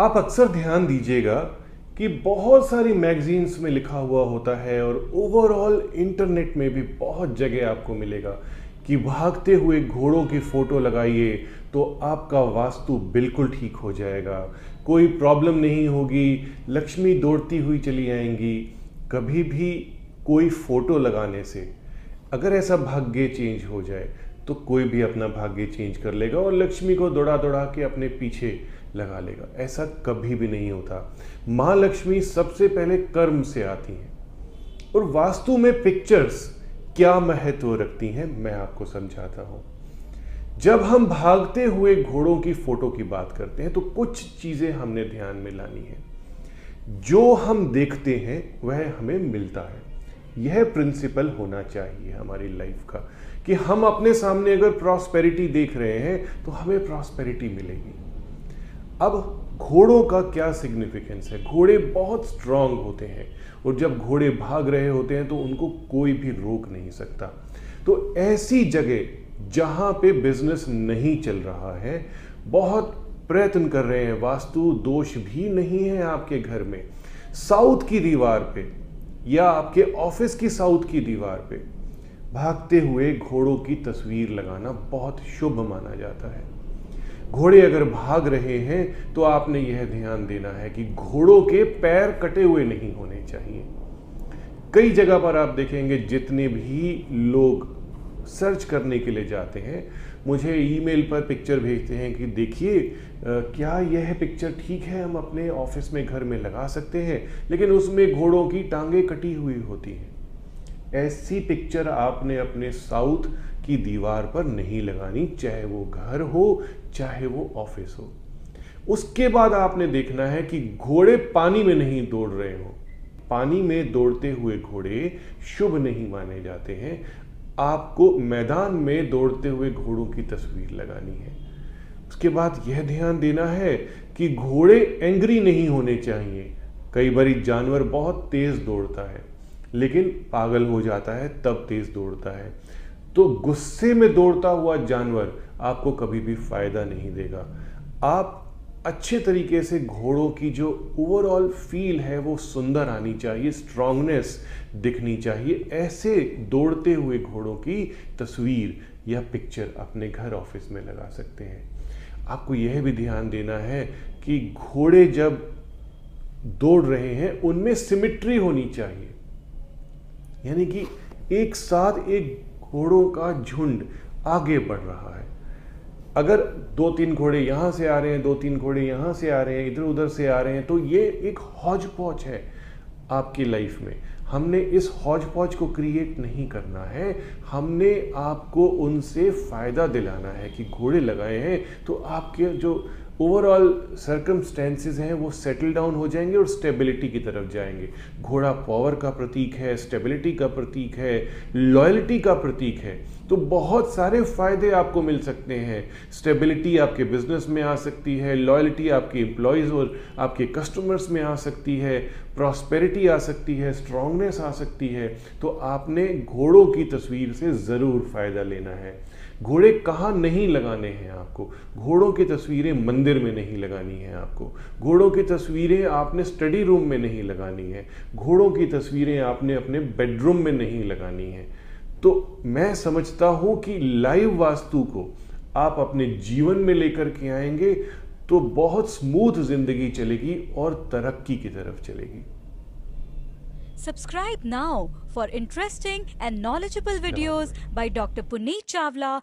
आप अक्सर ध्यान दीजिएगा कि बहुत सारी मैगजीन्स में लिखा हुआ होता है और ओवरऑल इंटरनेट में भी बहुत जगह आपको मिलेगा कि भागते हुए घोड़ों की फ़ोटो लगाइए तो आपका वास्तु बिल्कुल ठीक हो जाएगा। कोई प्रॉब्लम नहीं होगी, लक्ष्मी दौड़ती हुई चली आएँगी। कभी भी कोई फ़ोटो लगाने से अगर ऐसा भाग्य चेंज हो जाए तो कोई भी अपना भाग्य चेंज कर लेगा और लक्ष्मी को दौड़ा दौड़ा के अपने पीछे लगा लेगा। ऐसा कभी भी नहीं होता। माँ लक्ष्मी सबसे पहले कर्म से आती हैं और वास्तु में पिक्चर्स क्या महत्व रखती हैं, मैं आपको समझाता हूँ। जब हम भागते हुए घोड़ों की फ़ोटो की बात करते हैं तो कुछ चीज़ें हमने ध्यान में लानी है। जो हम देखते हैं, वह हमें मिलता है। यह प्रिंसिपल होना चाहिए हमारी लाइफ का। कि हम अपने सामने अगर प्रॉस्पेरिटी देख रहे हैं तो हमें प्रॉस्पेरिटी मिलेगी। अब घोड़ों का क्या सिग्निफिकेंस है? घोड़े बहुत स्ट्रांग होते हैं और जब घोड़े भाग रहे होते हैं तो उनको कोई भी रोक नहीं सकता। तो ऐसी जगह जहाँ पे बिज़नेस नहीं चल रहा है, बहुत प्रयत्न कर रहे हैं, वास्तु दोष भी नहीं है आपके घर में। साउथ की दीवार पे या आपके ऑफ़िस की साउथ की दीवार पे भागते हुए घोड़ों की तस्वीर लगाना बहुत शुभ माना जाता है। घोड़े अगर भाग रहे हैं तो आपने यह ध्यान देना है कि घोड़ों के पैर कटे हुए नहीं होने चाहिए। कई जगह पर आप देखेंगे, जितने भी लोग सर्च करने के लिए जाते हैं, मुझे ईमेल पर पिक्चर भेजते हैं कि देखिए क्या यह पिक्चर ठीक है? हम अपने ऑफ़िस में घर में लगा सकते हैं, लेकिन उसमें घोड़ों की टांगे कटी हुई होती हैं। ऐसी पिक्चर आपने अपने साउथ की दीवार पर नहीं लगानी, चाहे वो घर हो, चाहे वो ऑफ़िस हो। उसके बाद आपने देखना है कि घोड़े पानी में नहीं दौड़ रहे हो। पानी में दौड़ते हुए घोड़े शुभ नहीं माने जाते हैं। आपको मैदान में दौड़ते हुए घोड़ों की तस्वीर लगानी है। उसके बाद यह ध्यान देना है कि घोड़े एंग्री नहीं होने चाहिए। कई बार जानवर बहुत तेज दौड़ता है, लेकिन पागल हो जाता है, तब तेज दौड़ता है। तो गुस्से में दौड़ता हुआ जानवर आपको कभी भी फ़ायदा नहीं देगा। आप अच्छे तरीके से घोड़ों की जो ओवरऑल फील है, वो सुंदर आनी चाहिए स्ट्रांगनेस दिखनी चाहिए। ऐसे दौड़ते हुए घोड़ों की तस्वीर या पिक्चर अपने घर ऑफ़िस में लगा सकते हैं। आपको यह भी ध्यान देना है कि घोड़े जब दौड़ रहे हैं, उनमें सिमिट्री होनी चाहिए। यानी कि एक साथ एक घोड़ों का झुंड आगे बढ़ रहा है। अगर दो तीन घोड़े यहाँ से आ रहे हैं दो तीन घोड़े यहाँ से आ रहे हैं इधर उधर से आ रहे हैं तो ये एक हौज पौच है आपकी लाइफ में। हमने इस हौज पौच को क्रिएट नहीं करना है। हमने आपको उनसे फ़ायदा दिलाना है कि घोड़े लगाए हैं तो आपके जो ओवरऑल सर्कमस्टेंसेज हैं, वो सेटल डाउन हो जाएँगे और स्टेबिलिटी की तरफ़ जाएँगे। घोड़ा पावर का प्रतीक है स्टेबिलिटी का प्रतीक है लॉयल्टी का प्रतीक है। तो बहुत सारे फ़ायदे आपको मिल सकते हैं। स्टेबिलिटी आपके बिज़नेस में आ सकती है लॉयल्टी आपके एम्प्लॉयज़ और आपके कस्टमर्स में आ सकती है प्रॉस्पेरिटी आ सकती है स्ट्रांगनेस आ सकती है। तो आपने घोड़ों की तस्वीर से ज़रूर फ़ायदा लेना है। घोड़े कहाँ नहीं लगाने हैं आपको? घोड़ों की तस्वीरें मंदिर में नहीं लगानी है आपको। घोड़ों की तस्वीरें आपने स्टडी रूम में नहीं लगानी है। घोड़ों की तस्वीरें आपने अपने बेडरूम में नहीं लगानी है। तो मैं समझता हूँ कि लाइव वास्तु को आप अपने जीवन में लेकर के आएँगे तो बहुत स्मूथ ज़िंदगी चलेगी और तरक्की की तरफ़ चलेगी। Subscribe now for interesting and knowledgeable videos by Dr. Puneet Chawla